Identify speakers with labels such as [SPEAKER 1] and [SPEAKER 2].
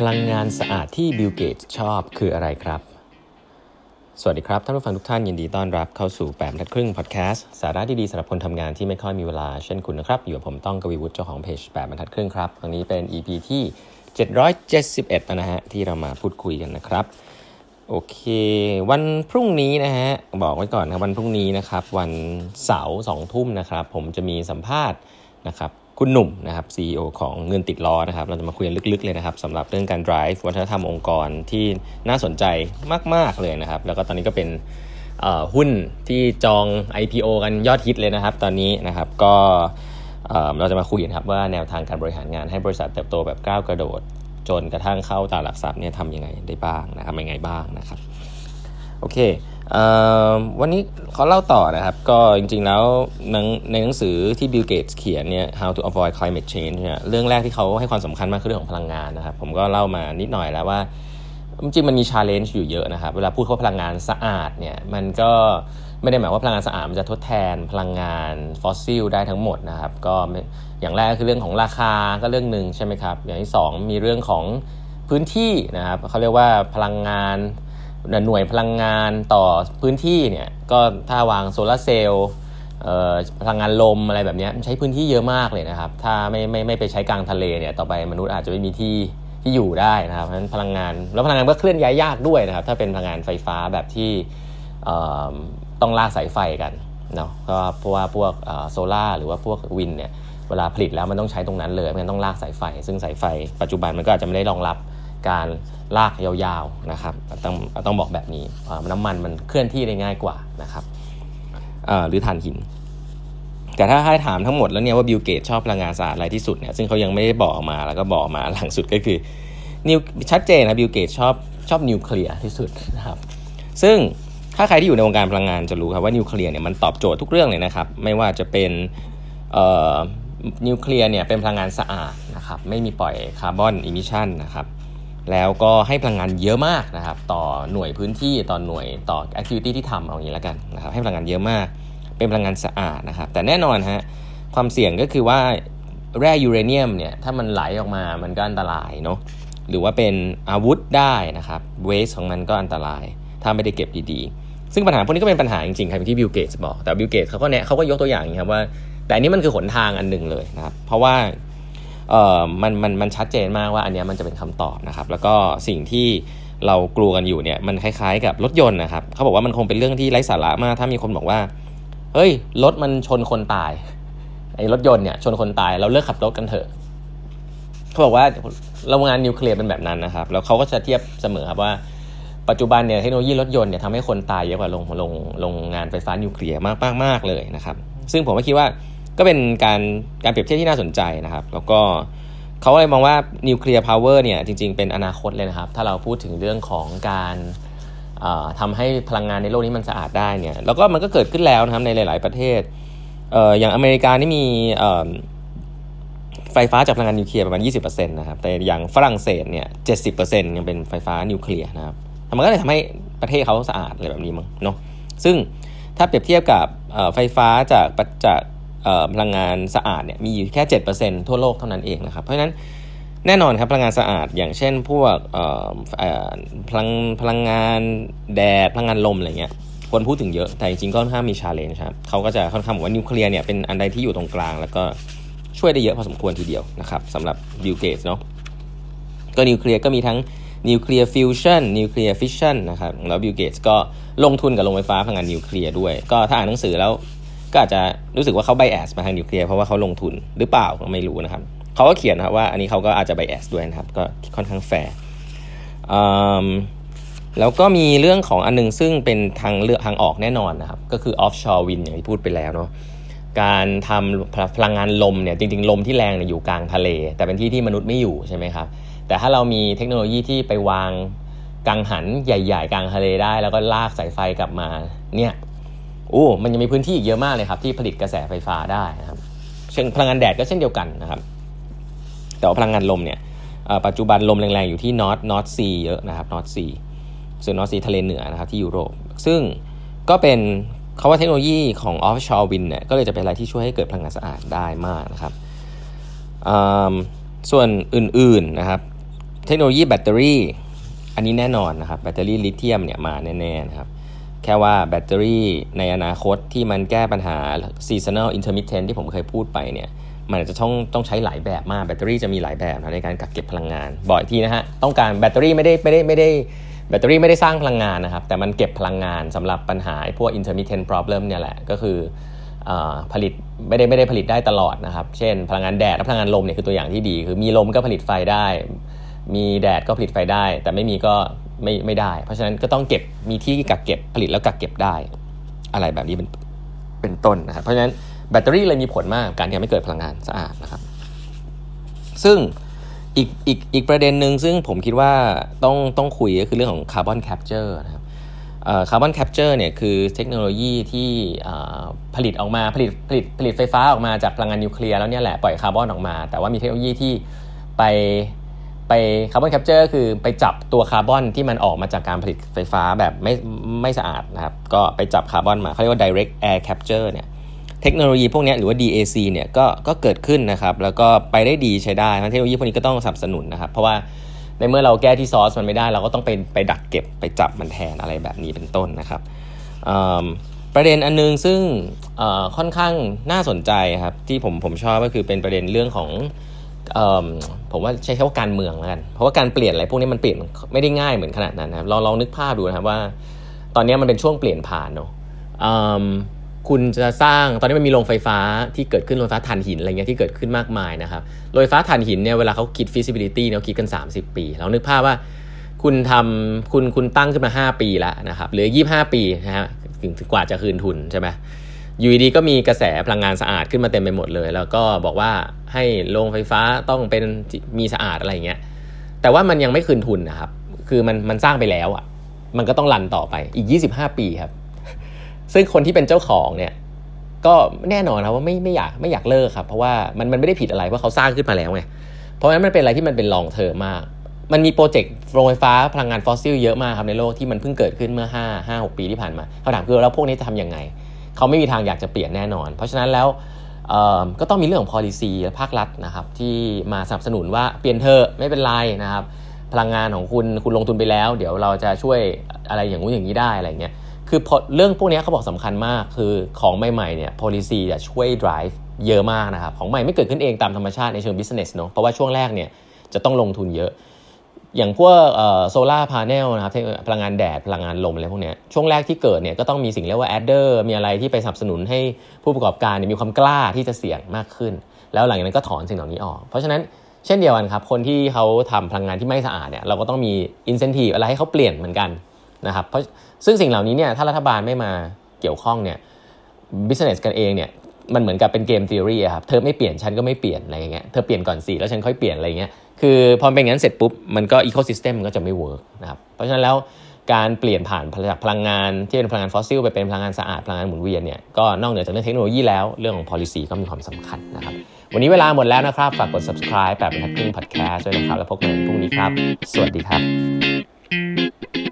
[SPEAKER 1] พลังงานสะอาดที่บิลเกตชอบคืออะไรครับ สวัสดีครับ ท่านผู้ฟังทุกท่านยินดีต้อนรับเข้าสู่แปดทัดครึ่งพอดแคสต์สาระดีๆสำหรับคนทำงานที่ไม่ค่อยมีเวลาเช่นคุณนะครับ อยู่กับผมต้องกวีวุฒิเจ้าของเพจแปดบรรทัดครึ่งครับวันนี้เป็น EP ที่ 771นะฮะที่เรามาพูดคุยกันนะครับโอเค วันพรุ่งนี้นะฮะบอกไว้ก่อนนะวันพรุ่งนี้นะครับ วันเสาร์สองทุ่มนะครับ ผมจะมีสัมภาษณ์นะครับ คุณหนุ่มนะครับ CEO ของเงินติดล้อนะครับ เราจะมาคุยกันลึกๆเลยนะครับสำหรับเรื่องการ drive วัฒนธรรมองค์กรที่น่าสนใจมากๆเลยนะครับ แล้วก็ตอนนี้ก็เป็นหุ้นที่จอง IPO กันยอดฮิตเลยนะครับ ตอนนี้นะครับก็เราจะมาคุยกันครับว่าแนวทางการบริหารงานให้บริษัทเติบโตแบบก้าวกระโดด จนกระทั่งเข้าตลาดหลักทรัพย์เนี่ยทำยังไงได้บ้างนะครับยังไงบ้างนะครับ โอเค วันนี้เขาเล่าต่อนะครับ ก็จริงๆแล้วในหนังสือที่ Bill Gates เขียนเนี่ย How to Avoid Climate Change เนี่ยเรื่องแรกที่เขาให้ความสำคัญมากคือเรื่องของพลังงานนะครับ ผมก็เล่ามานิดหน่อยแล้วว่า จริงๆมันมี challenge อยู่เยอะนะครับ เวลาพูดว่าพลังงานสะอาดเนี่ยมันก็ไม่ได้หมายว่าพลังงานสะอาดมันจะทดแทนพลังงานฟอสซิลได้ทั้งหมดนะครับก็อย่างแรกคือเรื่องของราคาก็เรื่องหนึ่งใช่ไหมครับอย่างที่ 2 มีเรื่องของพื้นที่นะครับเขาเรียกว่าพลังงาน หน่วยพลังงานต่อพื้นที่เนี่ยก็ถ้าวางโซลาเซลล์พลังงานลมอะไรแบบนี้ใช้พื้นที่เยอะมากเลยนะครับ ถ้าไม่ไม่ไม่ไปใช้กลางทะเลเนี่ยต่อไปมนุษย์อาจจะไม่มีที่ที่อยู่ได้นะครับเพราะฉะนั้นพลังงานแล้วพลังงานก็เคลื่อนย้ายยากด้วยนะครับ ถ้าเป็นพลังงานไฟฟ้าแบบที่ต้องลากสายไฟกันเนาะก็เพราะว่าพวกโซล่าหรือว่าพวกวินเนี่ยเวลาผลิตแล้วมันต้องใช้ตรงนั้นเลยมันต้องลากสายไฟ ซึ่งสายไฟปัจจุบันมันก็อาจจะไม่ได้รองรับ การลากยาวๆนะครับต้องต้องบอกแบบนี้น้ำมันมันเคลื่อนที่ได้ง่ายกว่านะครับหรือถ่านหิน แต่ถ้าให้ถามทั้งหมดแล้วเนี่ยว่า Bill Gates ชอบพลังงานสะอาดอะไรที่สุดเนี่ยซึ่งเขายังไม่ได้บอกมาแล้วก็บอกมาหลังสุดก็คือนิวเคลียร์นะ Bill Gates ชอบชอบนิวเคลียร์ที่สุดนะครับซึ่งถ้าใครที่อยู่ในวงการพลังงานจะรู้ครับว่านิวเคลียร์เนี่ยมันตอบโจทย์ทุกเรื่องเลยนะครับ ไม่ว่าจะเป็นนิวเคลียร์เนี่ยเป็นพลังงานสะอาดนะครับไม่มีปล่อย carbon emission นะครับ แล้วก็ให้พลังงานเยอะมากนะครับ ต่อหน่วยพื้นที่ต่อหน่วยต่อ activity ที่ทำเอาอย่างนี้แล้วกันนะครับให้พลังงานเยอะมาก เป็นพลังงานสะอาดนะครับ แต่แน่นอนฮะความเสี่ยงก็คือว่าแร่ยูเรเนียมเนี่ยถ้ามันไหลออกมามันก็อันตรายเนาะหรือว่าเป็นอาวุธได้นะครับ waste ของมันก็อันตราย ถ้าไม่ได้เก็บดีๆ ซึ่งปัญหาพวกนี้ก็เป็นปัญหาจริงๆครับที่บิลเกตส์บอกแต่บิลเกตส์เขาก็เนี่ยเขาก็ยกตัวอย่างครับว่า แต่อันนี้มันคือหนทางอันหนึ่งเลยนะครับเพราะว่า เอ่อมันมันมันชัดเจนมากว่าอันนี้มันจะเป็นคำตอบนะครับ แล้วก็สิ่งที่เรากลัวกันอยู่เนี่ยมันคล้ายๆกับรถยนต์นะครับเขาบอกว่ามันคงเป็นเรื่องที่ไร้สาระมาก ถ้ามีคนบอกว่า เฮ้ยรถมันชนคนตายไอ้รถยนต์เนี่ยชนคนตายเราเลิกขับรถกันเถอะเขาบอกว่าโรงงานนิวเคลียร์เป็นแบบนั้นนะครับ แล้วเขาก็จะเทียบเสมอครับว่าปัจจุบันเนี่ยเทคโนโลยีรถยนต์เนี่ยทำให้คนตายเยอะกว่าโรงโรงโรงงานไฟฟ้านิวเคลียร์มากมากมากเลยนะครับ ซึ่งผมก็คิดว่า ก็เป็นการการเปรียบเทียบที่น่าสนใจนะครับ แล้วก็เขาเลยมองว่า nuclear power เนี่ยจริง ๆ เป็นอนาคตเลยนะครับ ถ้าเราพูดถึงเรื่องของการทำให้พลังงานในโลกนี้มันสะอาดได้เนี่ยแล้วก็มันก็เกิดขึ้นแล้วนะครับในหลาย ๆ ประเทศอย่างอเมริกานี่มีไฟฟ้าจากพลังงานนิวเคลียร์ประมาณ 20%นะครับแต่อย่างฝรั่งเศสเนี่ย70%ยังเป็นไฟฟ้านิวเคลียร์นะครับมันก็เลยทำให้ประเทศเขาสะอาดอะไรแบบนี้มั้งเนาะซึ่งถ้าเปรียบเทียบกับไฟฟ้าจากจาก พลังงานสะอาดเนี่ยมีอยู่แค่ 7%ทั่วโลกเท่านั้นเองนะครับ เพราะฉะนั้นแน่นอนครับพลังงานสะอาดอย่างเช่นพวกพลังพลังงานแดดพลังงานลมอะไรเงี้ยคนพูดถึงเยอะแต่จริงๆก็ค่อนข้างมีชาเลนจ์ครับเขาก็จะค่อนข้างบอกว่านิวเคลียร์เนี่ยเป็นอันใดที่อยู่ตรงกลาง แล้วก็ช่วยได้เยอะพอสมควรทีเดียวนะครับสำหรับบิลเกตส์เนาะก็นิวเคลียร์ก็มีทั้ง nuclear fusion nuclear fission นะครับแล้วบิลเกตส์ก็ลงทุนกับโรงไฟฟ้าพลังงานนิวเคลียร์ด้วย ก็ถ้าอ่านหนังสือแล้ว ก็อาจจะรู้สึกว่าเขา bias มาทางนิวเคลียร์เพราะว่าเขาลงทุนหรือเปล่าก็ไม่รู้นะครับเขาก็เขียนนะครับว่าอันนี้เขาก็อาจจะ bias ด้วยนะครับ ก็ค่อนข้างแฟร์แล้วก็มีเรื่องของอันนึงซึ่งเป็นทางเลือกทางออกแน่นอนนะครับ ก็คือ offshore wind อย่างที่พูดไปแล้วเนาะการทำพลังงานลมเนี่ยจริง ๆ ลมที่แรงเนี่ยอยู่กลางทะเล แต่เป็นที่ที่มนุษย์ไม่อยู่ใช่ไหมครับ แต่ถ้าเรามีเทคโนโลยีที่ไปวางกังหันใหญ่ ๆ กลางทะเลได้ แล้วก็ลากสายไฟกลับมาเนี่ย โอ้มันยังมีพื้นที่อีกเยอะมากเลยครับที่ผลิตกระแสไฟฟ้าได้นะครับ เช่นพลังงานแดดก็เช่นเดียวกันนะครับ แต่ว่าพลังงานลมเนี่ยปัจจุบันลมแรงๆอยู่ที่นอตนอตซีเยอะนะครับนอตซีส่วนนอตซีทะเลเหนือนะครับที่ยุโรป ซึ่งก็เป็นเขาว่าเทคโนโลยีของ offshore wind เนี่ยก็เลยจะเป็นอะไรที่ช่วยให้เกิดพลังงานสะอาดได้มากนะครับส่วนอื่นๆนะครับเทคโนโลยีแบตเตอรี่ อันนี้แน่นอนนะครับแบตเตอรี่ลิเธียมเนี่ยมาแน่ๆนะครับ แค่ว่าแบตเตอรี่ในอนาคตที่มันแก้ปัญหา seasonal intermittent ที่ผมเคยพูดไปเนี่ยมันจะต้องต้องใช้หลายแบบมากแบตเตอรี่จะมีหลายแบบนะในการกักเก็บพลังงาน บ่อยที่นะฮะต้องการแบตเตอรี่ไม่ได้ไม่ได้ไม่ได้แบตเตอรี่ไม่ได้สร้างพลังงานนะครับ แต่มันเก็บพลังงานสำหรับปัญหาพวก intermittent problem เนี่ยแหละก็คือผลิตไม่ได้ไม่ได้ผลิตได้ตลอดนะครับ เช่น พลังงานแดดและพลังงานลมเนี่ยคือตัวอย่างที่ดี คือมีลมก็ผลิตไฟได้ มีแดดก็ผลิตไฟได้ แต่ไม่มีก็ ไม่ไม่ได้ เพราะฉะนั้นก็ต้องเก็บมีที่กักเก็บผลิตแล้วกักเก็บได้ อะไรแบบนี้เป็นเป็นต้นนะครับเพราะฉะนั้นแบตเตอรี่เลยมีผลมากการที่ทำให้เกิดพลังงานสะอาดนะครับ ซึ่งอีกอีกอีกประเด็นหนึ่งซึ่งผมคิดว่าต้องต้องคุยก็คือเรื่องของ carbon capture นะครับ carbon capture เนี่ยคือเทคโนโลยีที่ผลิตออกมาผลิตผลิตผลิตไฟฟ้าออกมาจากพลังงานนิวเคลียร์แล้วเนี่ยแหละปล่อยคาร์บอนออกมา แต่ว่ามีเทคโนโลยีที่ไป ไป carbon capture คือไปจับตัวคาร์บอนที่มันออกมาจากการผลิตไฟฟ้าแบบไม่ไม่สะอาดนะครับ ก็ไปจับคาร์บอนมาเขาเรียกว่า direct air capture เนี่ยเทคโนโลยีพวกนี้หรือว่า DAC เนี่ยก็ก็เกิดขึ้นนะครับ แล้วก็ไปได้ดีใช้ได้เทคโนโลยีพวกนี้ก็ต้องสนับสนุนนะครับ เพราะว่าในเมื่อเราแก้ที่ซอสมันไม่ได้ เราก็ต้องไปไปดักเก็บไปจับมันแทนอะไรแบบนี้เป็นต้นนะครับประเด็นอันนึงซึ่งค่อนข้างน่าสนใจครับที่ผมผมชอบก็คือเป็นประเด็นเรื่องของ ผมว่าใช้คำว่าการเมืองแล้วกัน เพราะว่าการเปลี่ยนอะไรพวกนี้มันเปลี่ยนไม่ได้ง่ายเหมือนขนาดนั้นนะครับลองลองนึกภาพดูนะครับว่า ตอนนี้มันเป็นช่วงเปลี่ยนผ่านเนาะคุณจะสร้างตอนนี้มันมีโรงไฟฟ้าที่เกิดขึ้นโรงไฟฟ้าถ่านหินอะไรเงี้ยที่เกิดขึ้นมากมายนะครับโรงไฟฟ้าถ่านหินเนี่ยเวลาเขาคิด feasibility เนี่ยคิดกัน 30 ปีเรานึกภาพว่าคุณทำคุณคุณตั้งขึ้นมา 5 ปีแล้วนะครับหรือ 25 ปีนะฮะถึงกว่าจะคืนทุนใช่ไหม อยู่ดีก็มีกระแสพลังงานสะอาดขึ้นมาเต็มไปหมดเลย แล้วก็บอกว่าให้โรงไฟฟ้าต้องเป็นมีสะอาดอะไรเงี้ยแต่ว่ามันยังไม่คืนทุนนะครับ คือมันมันสร้างไปแล้วอะมันก็ต้อง run ต่อไปอีก 25 ปีครับ ซึ่งคนที่เป็นเจ้าของเนี่ยก็แน่นอนนะว่าไม่ไม่อยากไม่อยากเลิกครับ เพราะว่ามันมันไม่ได้ผิดอะไรเพราะเขาสร้างขึ้นมาแล้วไงเพราะฉะนั้นมันเป็นอะไรที่มันเป็น long term มาก มันมีโปรเจกต์โรงไฟฟ้าพลังงานฟอสซิลเยอะมากครับในโลกที่มันเพิ่งเกิดขึ้นเมื่อ 5 5 6 ปีที่ผ่านมาเขาถามคือแล้วพวกนี้จะทำยังไง เขาไม่มีทางอยากจะเปลี่ยนแน่นอน เพราะฉะนั้นแล้วก็ต้องมีเรื่องของ policy และภาครัฐนะครับที่มาสนับสนุนว่าเปลี่ยนเธอไม่เป็นไรนะครับ พลังงานของคุณคุณลงทุนไปแล้ว เดี๋ยวเราจะช่วยอะไรอย่างงู้นอย่างนี้ได้อะไรเงี้ยคือเรื่องพวกนี้เขาบอกสำคัญมากคือของใหม่ๆเนี่ย policy จะช่วย drive เยอะมากนะครับ ของใหม่ไม่เกิดขึ้นเองตามธรรมชาติในเชิง business เนาะเพราะว่าช่วงแรกเนี่ยจะต้องลงทุนเยอะ อย่างพวก solar panel นะครับพลังงานแดดพลังงานลมอะไรพวกนี้ช่วงแรกที่เกิดเนี่ยก็ต้องมีสิ่งเรียกว่า adder มีอะไรที่ไปสนับสนุนให้ผู้ประกอบการมีความกล้าที่จะเสี่ยงมากขึ้น แล้วหลังจากนั้นก็ถอนสิ่งเหล่านี้ออก เพราะฉะนั้นเช่นเดียวกันครับ คนที่เขาทำพลังงานที่ไม่สะอาดเนี่ยเราก็ต้องมี incentive อะไรให้เขาเปลี่ยนเหมือนกันนะครับเพราะซึ่งสิ่งเหล่านี้เนี่ยถ้ารัฐบาลไม่มาเกี่ยวข้องเนี่ย business กันเองเนี่ยมันเหมือนกับเป็น game theory ครับเธอไม่เปลี่ยนฉันก็ไม่เปลี่ยนอะไรอย่างเงี้ยเธอเปลี่ยนก่อนสิแล้วฉันค่อยเปลี่ยนอะไรเงี้ย คือพอเป็นอย่างนั้นเสร็จปุ๊บ มันก็ ecosystem มันก็จะไม่ work นะครับเพราะฉะนั้นแล้วการเปลี่ยนผ่านจากพลังงานที่เป็นพลังงานฟอสซิลไปเป็นพลังงานสะอาดพลังงานหมุนเวียนเนี่ยก็นอกเหนือจากเรื่องเทคโนโลยีแล้วเรื่องของ policy ก็มีความสำคัญนะครับ วันนี้เวลาหมดแล้วนะครับ ฝากกด subscribe แบบเป็นทักครึ่ง podcast ด้วยนะครับ แล้วพบกันพรุ่งนี้ครับ สวัสดีครับ